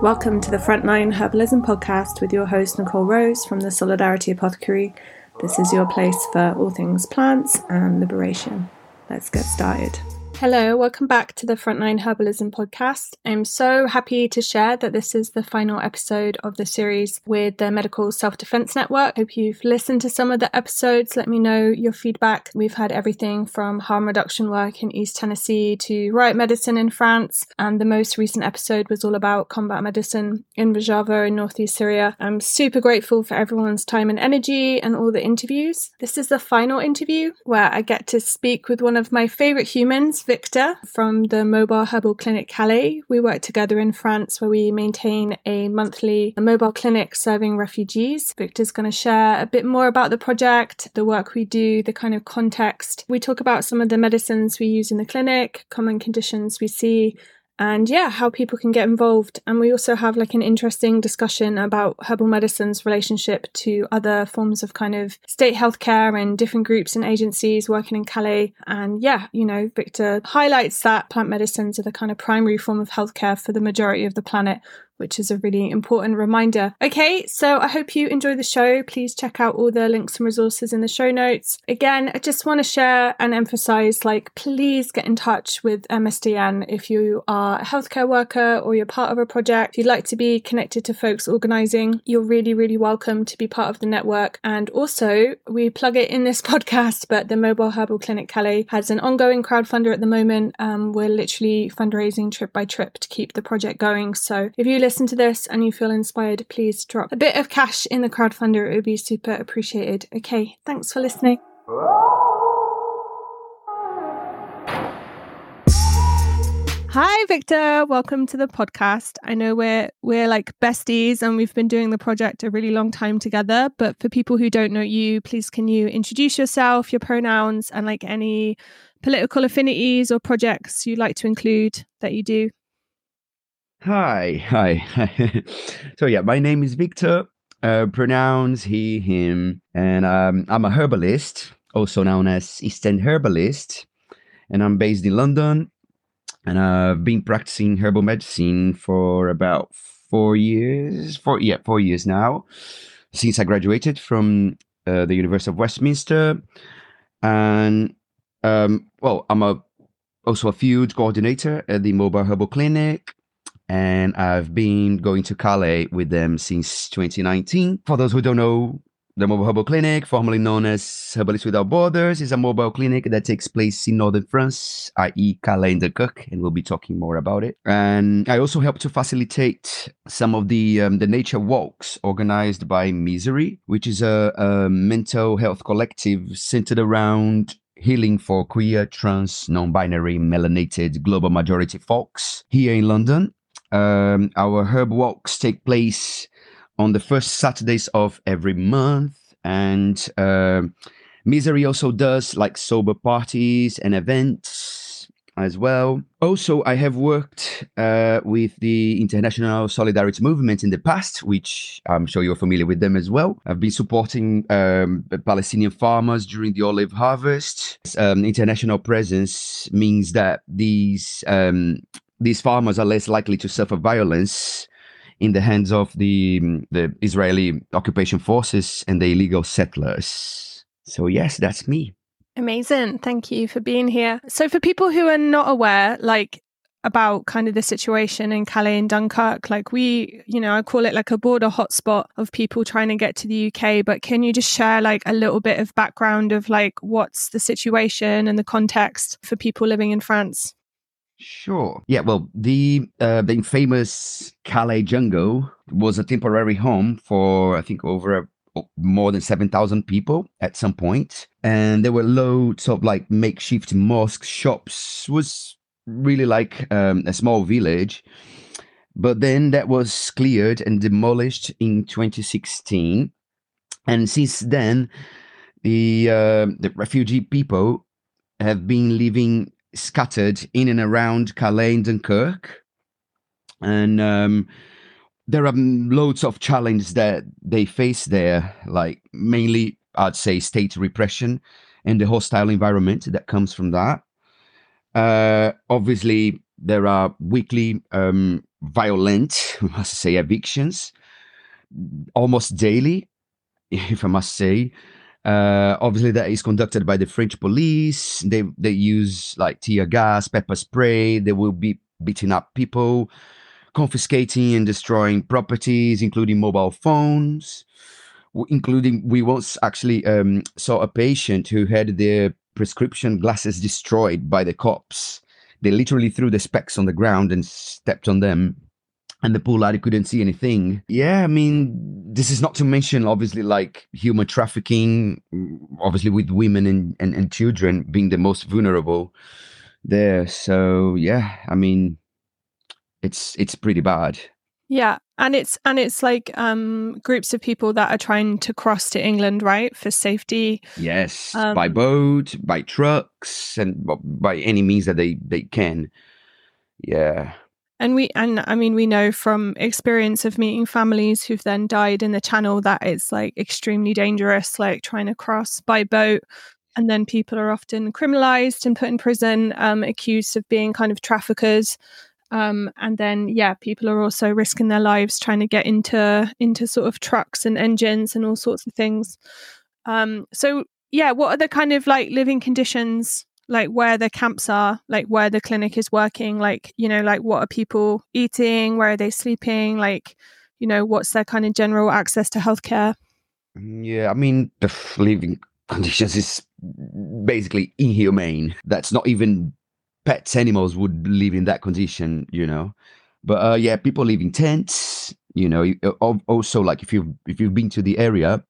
Welcome to the Frontline Herbalism podcast with your host, Nicole Rose from the Solidarity Apothecary. This is your place for all things plants and liberation. Let's get started. Hello, welcome back to the Frontline Herbalism podcast. I'm so happy to share that this is the final episode of the series with the Medical Self Defense Network. Hope you've listened to some of the episodes. Let me know your feedback. We've had everything from harm reduction work in East Tennessee to riot medicine in France, and the most recent episode was all about combat medicine in Rojava in northeast Syria. I'm super grateful for everyone's time and energy and all the interviews. This is the final interview where I get to speak with one of my favorite humans Victor from the Mobile Herbal Clinic Calais. We work together in France where we maintain a monthly mobile clinic serving refugees. Victor's going to share a bit more about the project, the work we do, the kind of context. We talk about some of the medicines we use in the clinic, common conditions we see, and yeah, how people can get involved. And we also have like an interesting discussion about herbal medicine's relationship to other forms of kind of state healthcare and different groups and agencies working in Calais. And yeah, you know, Victor highlights that plant medicines are the kind of primary form of healthcare for the majority of the planet, which is a really important reminder. Okay, so I hope you enjoy the show. Please check out all the links and resources in the show notes. Again, I just want to share and emphasize like, please get in touch with MSDN if you are a healthcare worker or you're part of a project. If you'd like to be connected to folks organizing, you're really, really welcome to be part of the network. And also, we plug it in this podcast, but the Mobile Herbal Clinic Calais has an ongoing crowdfunder at the moment. Um, we're literally fundraising trip by trip to keep the project going. So if you listen to this and you feel inspired, please drop a bit of cash in the crowdfunder. It would be super appreciated. Okay, thanks for listening. Hi Victor, welcome to the podcast. I know we're we're like besties and we've been doing the project a really long time together, but for people who don't know you, please can you introduce yourself, your pronouns and like any political affinities or projects you'd like to include that you do? Hi, hi. so yeah, my name is Victor. Uh, pronouns he, him, and um, I'm a herbalist, also known as East End Herbalist, and I'm based in London. And I've been practicing herbal medicine for about four years, four yeah, four years now, since I graduated from uh, the University of Westminster. And um, well, I'm a also a field coordinator at the Mobile Herbal Clinic and I've been going to Calais with them since 2019. For those who don't know, the Mobile Herbal Clinic, formerly known as Herbalists Without Borders, is a mobile clinic that takes place in northern France, i.e., Calais and Dunkirk, and we'll be talking more about it. And I also help to facilitate some of the um, the nature walks organized by Misery, which is a, a mental health collective centered around healing for queer, trans, non-binary, melanated global majority folks here in London. Um, our herb walks take place on the first Saturdays of every month, and uh, Misery also does like sober parties and events as well. Also, I have worked uh, with the International Solidarity Movement in the past, which I'm sure you're familiar with them as well. I've been supporting um, Palestinian farmers during the olive harvest. Um, international presence means that these um, these farmers are less likely to suffer violence in the hands of the mm, the Israeli occupation forces and the illegal settlers. So yes, that's me. Amazing. Thank you for being here. So for people who are not aware, like about kind of the situation in Calais and Dunkirk, like we, you know, I call it like a border hotspot of people trying to get to the UK, but can you just share like a little bit of background of like what's the situation and the context for people living in France? Sure. Yeah. Well, the uh, the famous Calais jungle was a temporary home for I think over a, more than seven thousand people at some point, and there were loads of like makeshift mosques, shops. Was really like um, a small village, but then that was cleared and demolished in 2016, and since then, the uh, the refugee people have been living scattered in and around Calais and Dunkirk. And um, there are loads of challenges that they face there, like mainly, I'd say, state repression and the hostile environment that comes from that. Uh, obviously, there are weekly um, violent, I must say, evictions almost daily, if I must say. Uh, obviously, that is conducted by the French police. They they use like tear gas, pepper spray. They will be beating up people, confiscating and destroying properties, including mobile phones. Including, we once actually um, saw a patient who had their prescription glasses destroyed by the cops. They literally threw the specs on the ground and stepped on them and the poor lad couldn't see anything. Yeah, I mean, this is not to mention obviously like human trafficking, obviously with women and, and, and children being the most vulnerable there. So yeah, I mean, it's it's pretty bad. Yeah, and it's and it's like um groups of people that are trying to cross to England, right, for safety. Yes, um, by boat, by trucks, and by any means that they they can. Yeah. And we and I mean we know from experience of meeting families who've then died in the channel that it's like extremely dangerous, like trying to cross by boat. And then people are often criminalized and put in prison, um, accused of being kind of traffickers. Um, and then yeah, people are also risking their lives trying to get into into sort of trucks and engines and all sorts of things. Um, so yeah, what are the kind of like living conditions like where the camps are, like where the clinic is working, like, you know, like what are people eating, where are they sleeping, like, you know, what's their kind of general access to healthcare? Mm, yeah, I mean, the living conditions is basically inhumane. That's not even pets, animals would live in that condition, you know. But uh, yeah, people live in tents. You know, also like if you if you've been to the area,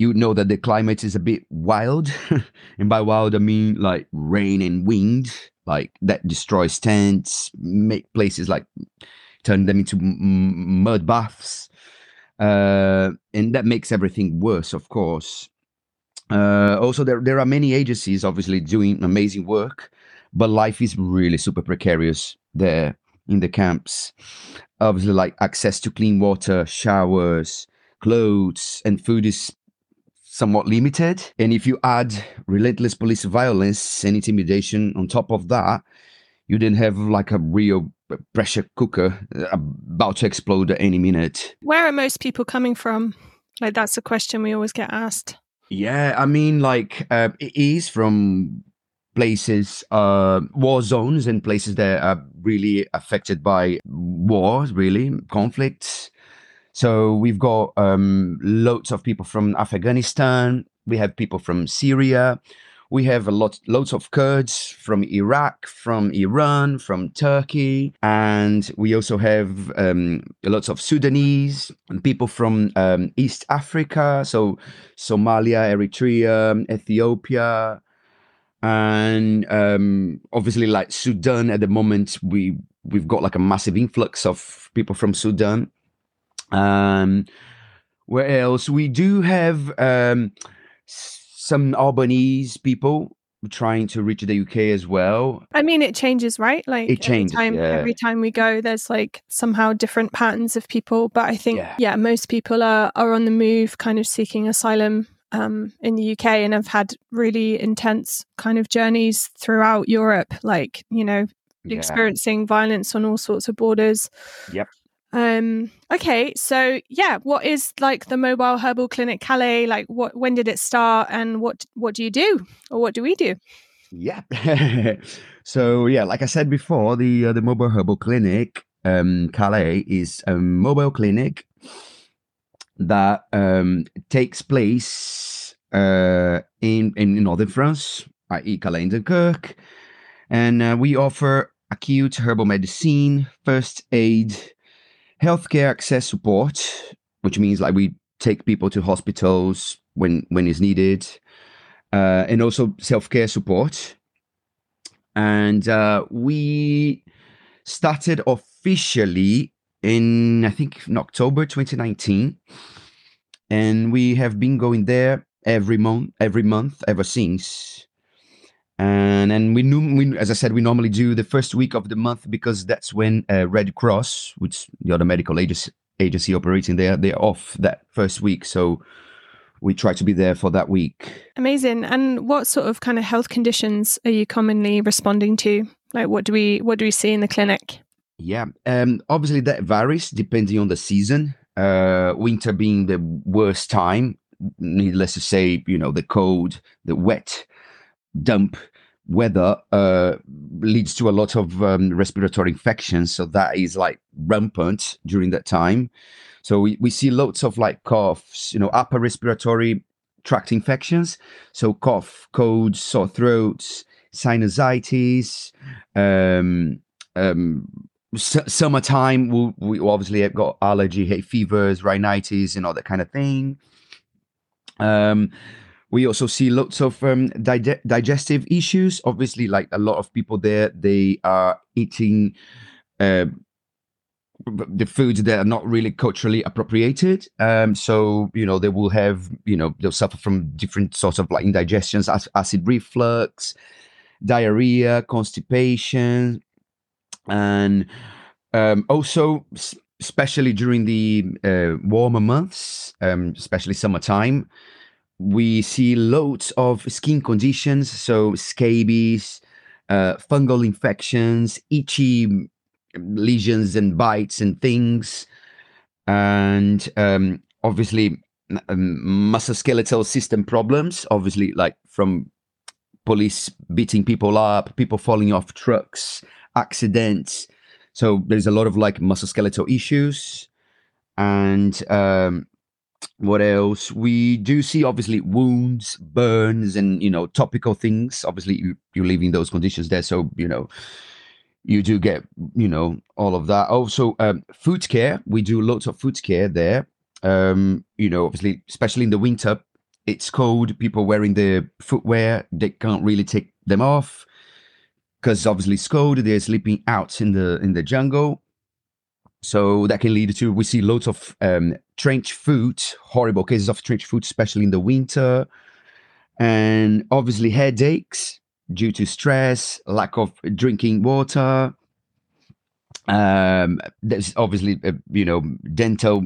you know that the climate is a bit wild. and by wild, I mean like rain and wind, like that destroys tents, make places like turn them into m- mud baths. Uh, and that makes everything worse, of course. Uh, also, there, there are many agencies obviously doing amazing work, but life is really super precarious there in the camps. Obviously, like access to clean water, showers, clothes, and food is somewhat limited. And if you add relentless police violence and intimidation on top of that, you then have like a real pressure cooker about to explode at any minute. Where are most people coming from? Like, that's a question we always get asked. Yeah, I mean, like, uh, it is from places, uh, war zones and places that are really affected by wars, really, conflicts. So we've got um, loads of people from Afghanistan. We have people from Syria. We have a lot, loads of Kurds from Iraq, from Iran, from Turkey, and we also have um, lots of Sudanese and people from um, East Africa, so Somalia, Eritrea, Ethiopia, and um, obviously like Sudan. At the moment, we we've got like a massive influx of people from Sudan. Um, where else? We do have um, some Albanese people trying to reach the UK as well. I mean, it changes, right? Like it changes. Every time, yeah. every time we go, there's like somehow different patterns of people. But I think, yeah, yeah most people are are on the move, kind of seeking asylum um, in the UK, and have had really intense kind of journeys throughout Europe. Like you know, yeah. experiencing violence on all sorts of borders. Yep. Um, okay, so yeah, what is like the mobile herbal clinic Calais? Like, what when did it start, and what what do you do, or what do we do? Yeah, so yeah, like I said before, the uh, the mobile herbal clinic um, Calais is a mobile clinic that um, takes place uh, in in northern France, i.e., Calais and Dunkirk, and uh, we offer acute herbal medicine, first aid healthcare access support, which means like we take people to hospitals when when is needed, uh, and also self care support. And uh, we started officially in I think in October 2019, and we have been going there every month, every month ever since and and we knew we, as i said we normally do the first week of the month because that's when uh, red cross which the other medical agency, agency operating there they're off that first week. So we try to be there for that week. Amazing. And what sort of kind of health conditions are you commonly responding to? Like what do we what do we see in the clinic? Yeah, um, obviously that varies depending on the season. Uh, winter being the worst time, needless to say, you know, the cold, the wet, damp weather uh, leads to a lot of um, respiratory infections. So that is like rampant during that time. So we, we see lots of like coughs, you know, upper respiratory tract infections. So cough, colds, sore throats, sinusitis, um, um, s- summertime, we, we obviously have got allergy, hay fevers, rhinitis, and all that kind of thing. Um, we also see lots of um, dig- digestive issues. Obviously, like a lot of people there, they are eating uh, the foods that are not really culturally appropriated. Um, so you know they will have you know they'll suffer from different sorts of like indigestions, acid reflux, diarrhea, constipation, and um, also especially during the uh, warmer months, um, especially summertime, we see loads of skin conditions, so scabies, uh, fungal infections, itchy lesions and bites and things, and um, obviously um, musculoskeletal system problems. Obviously, like from police beating people up, people falling off trucks, accidents. So there's a lot of like musculoskeletal issues, and um, what else? We do see obviously wounds, burns, and you know topical things. Obviously, you, you're leaving those conditions there, so you know you do get you know all of that. Also, um, foot care. We do lots of foot care there. Um, you know, obviously, especially in the winter, it's cold. People wearing the footwear, they can't really take them off because obviously it's cold. They're sleeping out in the in the jungle. So that can lead to we see loads of um, trench foot, horrible cases of trench foot, especially in the winter, and obviously headaches due to stress, lack of drinking water. Um, there's obviously uh, you know dental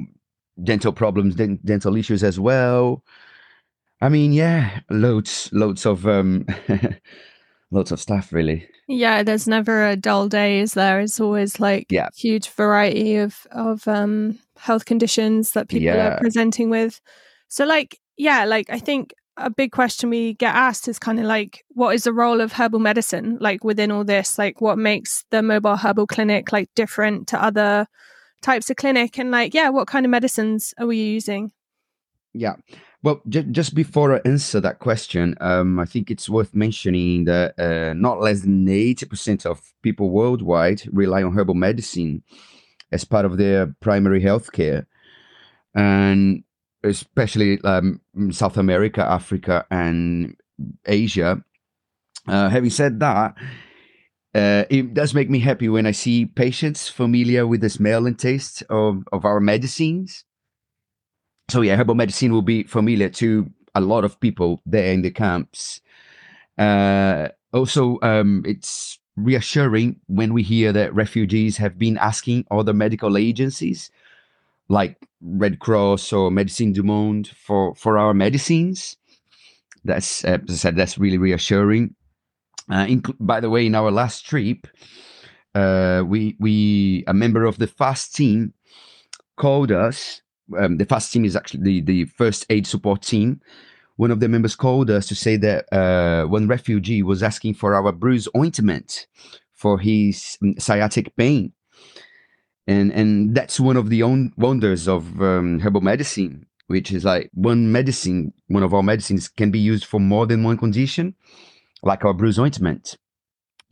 dental problems, dental issues as well. I mean, yeah, loads loads of um, lots of stuff really. Yeah, there's never a dull day, is there? It's always like yeah. huge variety of of um, health conditions that people yeah. are presenting with. So, like, yeah, like I think a big question we get asked is kind of like, what is the role of herbal medicine like within all this? Like, what makes the mobile herbal clinic like different to other types of clinic? And like, yeah, what kind of medicines are we using? Yeah. Well, j- just before I answer that question, um, I think it's worth mentioning that uh, not less than 80% of people worldwide rely on herbal medicine as part of their primary health care. And especially um, South America, Africa, and Asia. Uh, having said that, uh, it does make me happy when I see patients familiar with the smell and taste of, of our medicines so yeah, herbal medicine will be familiar to a lot of people there in the camps. Uh, also, um, it's reassuring when we hear that refugees have been asking other medical agencies like Red Cross or Médecins du Monde for, for our medicines. That's, uh, as I said, that's really reassuring. Uh, inc- by the way, in our last trip, uh, we we a member of the FAST team called us um, the FAST team is actually the, the first aid support team. One of the members called us to say that uh, one refugee was asking for our bruise ointment for his um, sciatic pain. And, and that's one of the own wonders of um, herbal medicine, which is like one medicine, one of our medicines can be used for more than one condition, like our bruise ointment.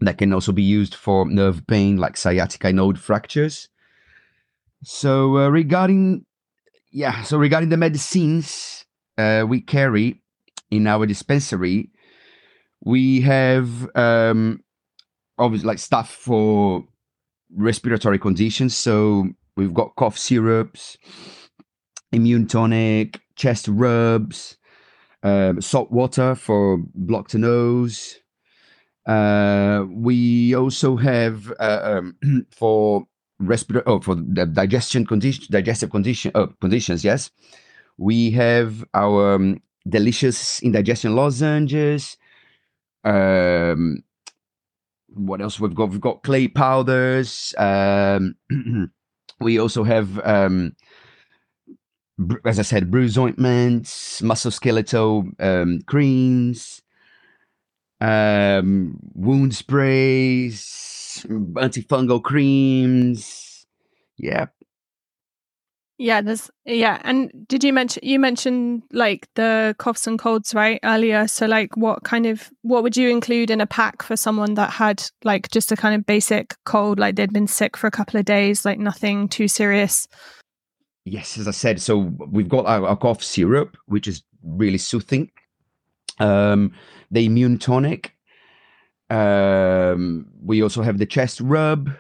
That can also be used for nerve pain, like sciatica node fractures. So, uh, regarding yeah, so regarding the medicines uh, we carry in our dispensary, we have um, obviously like stuff for respiratory conditions. So we've got cough syrups, immune tonic, chest rubs, um, salt water for blocked nose. Uh, we also have uh, um, for respiratory oh, for the digestion condition digestive condition uh, conditions yes we have our um, delicious indigestion lozenges um, what else we've got? We've got clay powders. Um, we also have, um, as I said, bruise ointments, musculoskeletal um, creams, um, wound sprays, antifungal creams. Yeah, yeah, there's yeah, and did you mention you mentioned like the coughs and colds right earlier? So like, what kind of what would you include in a pack for someone that had like just a kind of basic cold, like they'd been sick for a couple of days, like nothing too serious? Yes, as I said, so we've got our, our cough syrup, which is really soothing. Um, the immune tonic. Um, we also have the chest rub,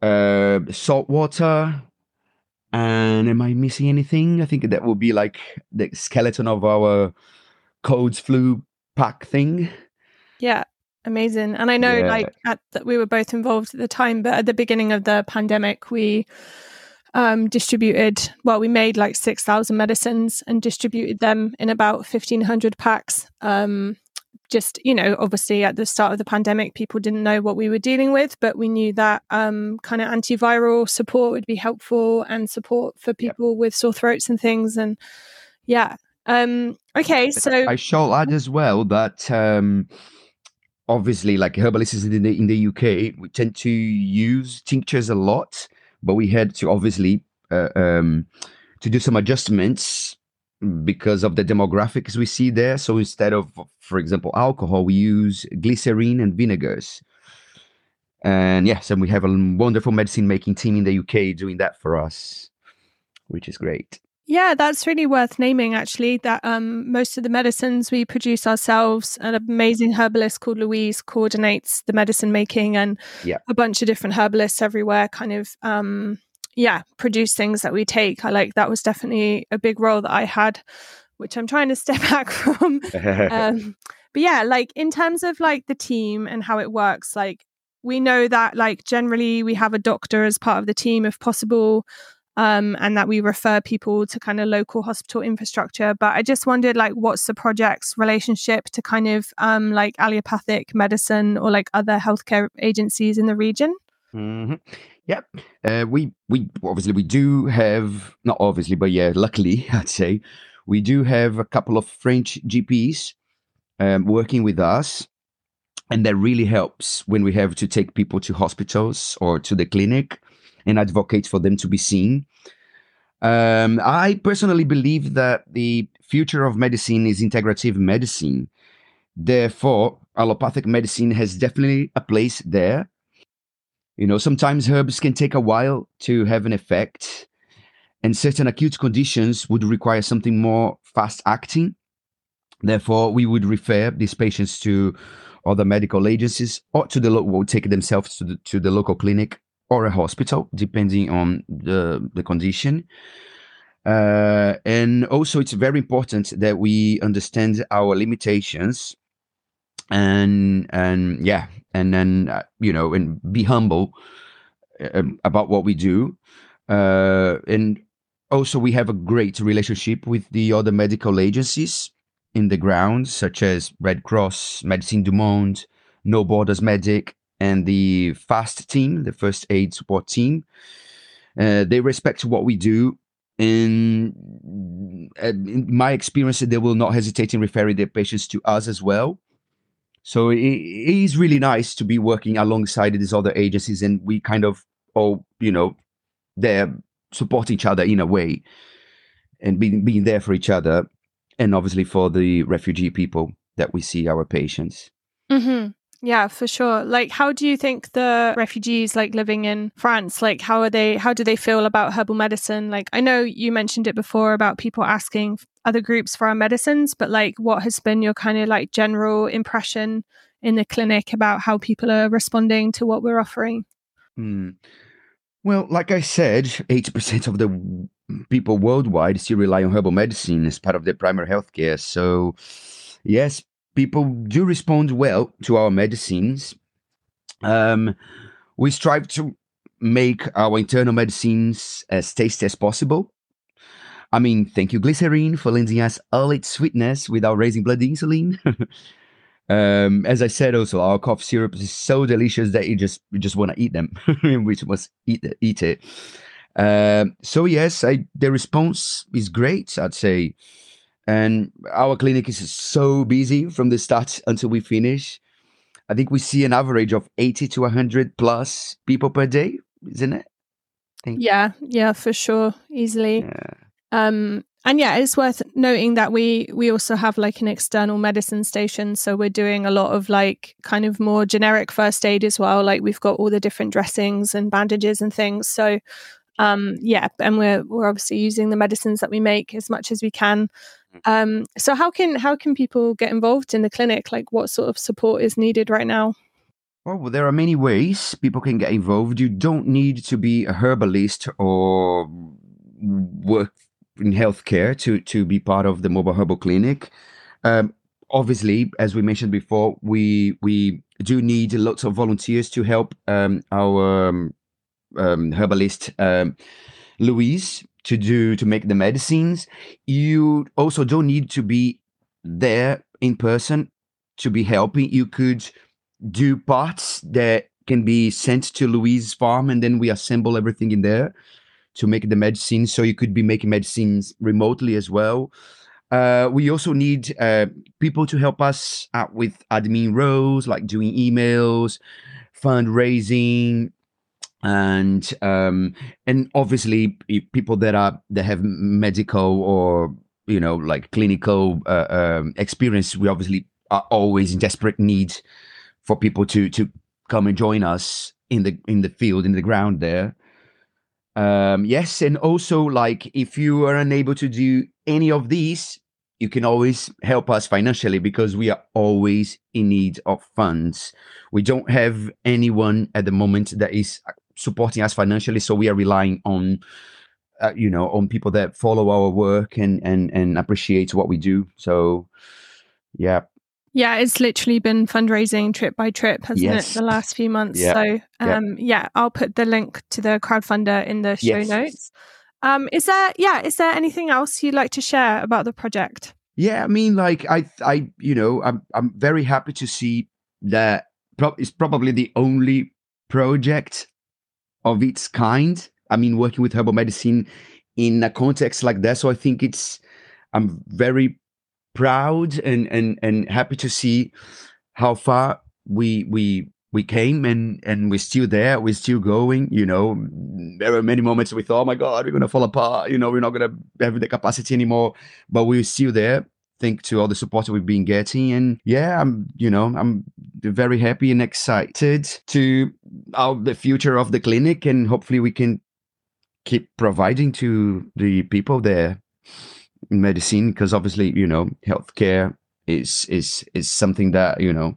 uh, salt water, and am I missing anything? I think that would be like the skeleton of our codes flu pack thing. Yeah, amazing. And I know, yeah. like, at the, we were both involved at the time, but at the beginning of the pandemic, we um, distributed. Well, we made like six thousand medicines and distributed them in about fifteen hundred packs. Um, just you know obviously at the start of the pandemic people didn't know what we were dealing with but we knew that um, kind of antiviral support would be helpful and support for people with sore throats and things and yeah um, okay so i shall add as well that um, obviously like herbalists in the in the uk we tend to use tinctures a lot but we had to obviously uh, um, to do some adjustments because of the demographics we see there. So instead of, for example, alcohol, we use glycerin and vinegars. And yes, and we have a wonderful medicine making team in the UK doing that for us, which is great. Yeah, that's really worth naming actually. That um, most of the medicines we produce ourselves. An amazing herbalist called Louise coordinates the medicine making, and yeah. a bunch of different herbalists everywhere kind of um, yeah produce things that we take. I like that was definitely a big role that i had which i'm trying to step back from. Um, but yeah like in terms of like the team and how it works like we know that like generally we have a doctor as part of the team if possible um, and that we refer people to kind of local hospital infrastructure. But i just wondered like what's the project's relationship to kind of um, like allopathic medicine or like other healthcare agencies in the region? Mm-hmm. Yeah, uh, we we obviously we do have not obviously, but yeah, luckily I'd say we do have a couple of French GPs um, working with us, and that really helps when we have to take people to hospitals or to the clinic and advocate for them to be seen. Um, I personally believe that the future of medicine is integrative medicine. Therefore, allopathic medicine has definitely a place there you know, sometimes herbs can take a while to have an effect, and certain acute conditions would require something more fast acting. Therefore, we would refer these patients to other medical agencies or to the local, take themselves to the, to the local clinic or a hospital, depending on the, the condition. Uh, and also, it's very important that we understand our limitations and and yeah and then uh, you know and be humble uh, about what we do uh, and also we have a great relationship with the other medical agencies in the ground such as red cross Médecins du Monde no borders medic and the fast team the first aid support team. Uh, they respect what we do in, uh, in my experience they will not hesitate in referring their patients to us as well so it, is really nice to be working alongside these other agencies, and we kind of all, you know, there support each other in a way, and being being there for each other, and obviously for the refugee people that we see our patients. Mm-hmm. Yeah, for sure. Like, how do you think the refugees, like living in France, like, how are they, how do they feel about herbal medicine? Like, I know you mentioned it before about people asking other groups for our medicines, but like, what has been your kind of like general impression in the clinic about how people are responding to what we're offering? Hmm. Well, like I said, 80% of the people worldwide still rely on herbal medicine as part of their primary healthcare. So, yes, people do respond well to our medicines. Um, we strive to make our internal medicines as tasty as possible. I mean, thank you, glycerin, for lending us all its sweetness without raising blood insulin. Um, as I said, also our cough syrup is so delicious that you just you just want to eat them. we must eat eat it. Um, so yes, I, the response is great. I'd say, and our clinic is so busy from the start until we finish. I think we see an average of eighty to hundred plus people per day, isn't it? Yeah, yeah, for sure, easily. Yeah. Um, and yeah, it's worth noting that we we also have like an external medicine station, so we're doing a lot of like kind of more generic first aid as well. Like we've got all the different dressings and bandages and things. So um, yeah, and we're we're obviously using the medicines that we make as much as we can. Mm. Um, so how can how can people get involved in the clinic? Like what sort of support is needed right now? Well, there are many ways people can get involved. You don't need to be a herbalist or work in healthcare to to be part of the mobile herbal clinic. Um, obviously, as we mentioned before, we we do need lots of volunteers to help um, our um, um herbalist um, Louise to do to make the medicines. You also don't need to be there in person to be helping. You could do parts that can be sent to Louise's farm, and then we assemble everything in there to make the medicine. So you could be making medicines remotely as well. Uh, we also need uh, people to help us out with admin roles, like doing emails, fundraising, and um, and obviously people that are that have medical or you know like clinical uh, um, experience. We obviously are always in desperate need for people to to come and join us in the in the field in the ground there um, yes, and also like if you are unable to do any of these, you can always help us financially because we are always in need of funds. We don't have anyone at the moment that is supporting us financially, so we are relying on uh, you know on people that follow our work and and and appreciate what we do. So yeah, yeah, it's literally been fundraising trip by trip, hasn't yes. it, the last few months? Yeah. So, um, yeah. yeah. I'll put the link to the crowdfunder in the show yes. notes. Um, is there, yeah, is there anything else you'd like to share about the project? Yeah, I mean, like, I, I, you know, I'm, I'm very happy to see that pro- it's probably the only project of its kind. I mean, working with herbal medicine in a context like that. So I think it's, I'm very proud and and and happy to see how far we we we came and and we're still there. We're still going you know. There were many moments we thought oh my god we're gonna fall apart. You know we're not gonna have the capacity anymore. But we're still there thank to all the support that we've been getting. And yeah i'm you know i'm very happy and excited to our the future of the clinic. And hopefully we can keep providing to the people there medicine because obviously you know healthcare is is is something that you know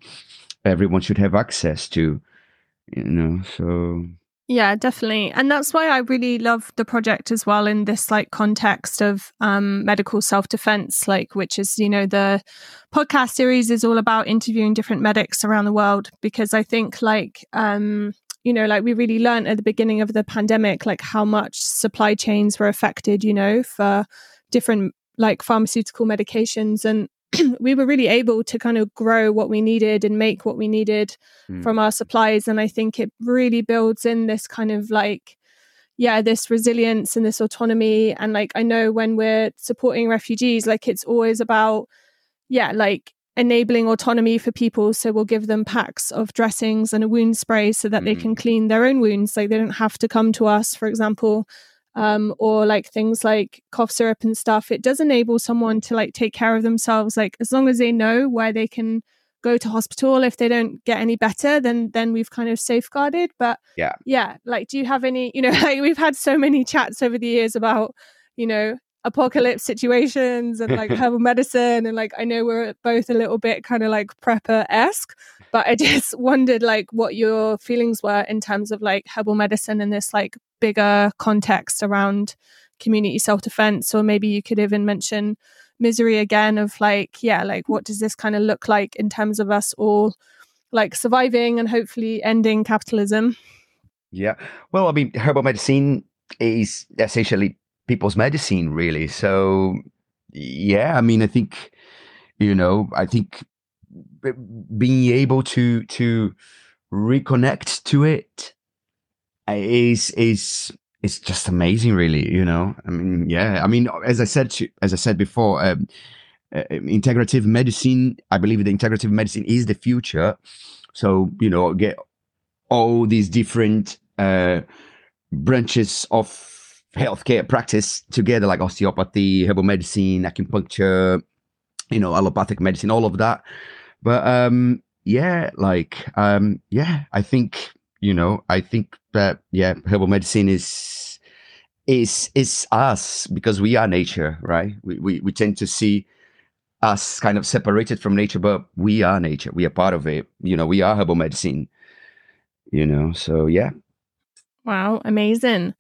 everyone should have access to you know so yeah definitely. And that's why i really love the project as well in this like context of um, medical self-defense like which is you know the podcast series is all about interviewing different medics around the world because i think like um you know like we really learned at the beginning of the pandemic like how much supply chains were affected you know for different like pharmaceutical medications. And we were really able to kind of grow what we needed and make what we needed mm. from our supplies and i think it really builds in this kind of like yeah this resilience and this autonomy and like i know when we're supporting refugees like it's always about yeah like enabling autonomy for people so we'll give them packs of dressings and a wound spray so that mm. they can clean their own wounds like they don't have to come to us for example um, or like things like cough syrup and stuff, it does enable someone to like take care of themselves. Like as long as they know where they can go to hospital if they don't get any better, then then we've kind of safeguarded. But yeah, yeah. Like, do you have any? You know, like we've had so many chats over the years about you know apocalypse situations and like herbal medicine and like I know we're both a little bit kind of like prepper esque, but I just wondered like what your feelings were in terms of like herbal medicine in this like bigger context around community self defense, or maybe you could even mention misery again of like, yeah, like what does this kind of look like in terms of us all like surviving and hopefully ending capitalism? Yeah. Well, I mean, herbal medicine is essentially people's medicine, really. So, yeah, I mean, I think, you know, I think being able to to reconnect to it is is is just amazing really you know i mean yeah i mean as i said to, as i said before um, uh, integrative medicine i believe the integrative medicine is the future so you know get all these different uh, branches of healthcare practice together like osteopathy herbal medicine acupuncture you know allopathic medicine all of that. But um yeah like um yeah i think you know i think that yeah herbal medicine is is is us because we are nature right? We, we we tend to see us kind of separated from nature but we are nature. We are part of it. You know we are herbal medicine you know? So yeah. Wow amazing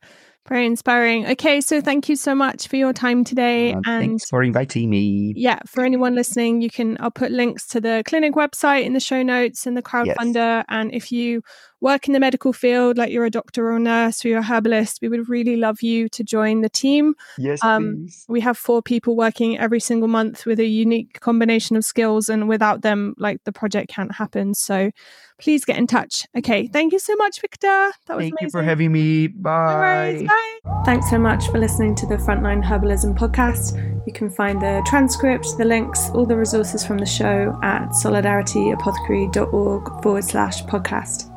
very inspiring. Okay, so thank you so much for your time today. Uh, and thanks for inviting me. Yeah, for anyone listening, you can I'll put links to the clinic website in the show notes and the crowdfunder. Yes. And if you work in the medical field, like you're a doctor or a nurse or you're a herbalist, we would really love you to join the team. Yes, um, we have four people working every single month with a unique combination of skills, and without them, like the project can't happen. So please get in touch. Okay, thank you so much, Victor. That was thank amazing. you for having me. Bye. Worries, bye. Thanks so much for listening to the Frontline Herbalism podcast. You can find the transcript, the links, all the resources from the show at solidarityapothecary.org forward slash podcast.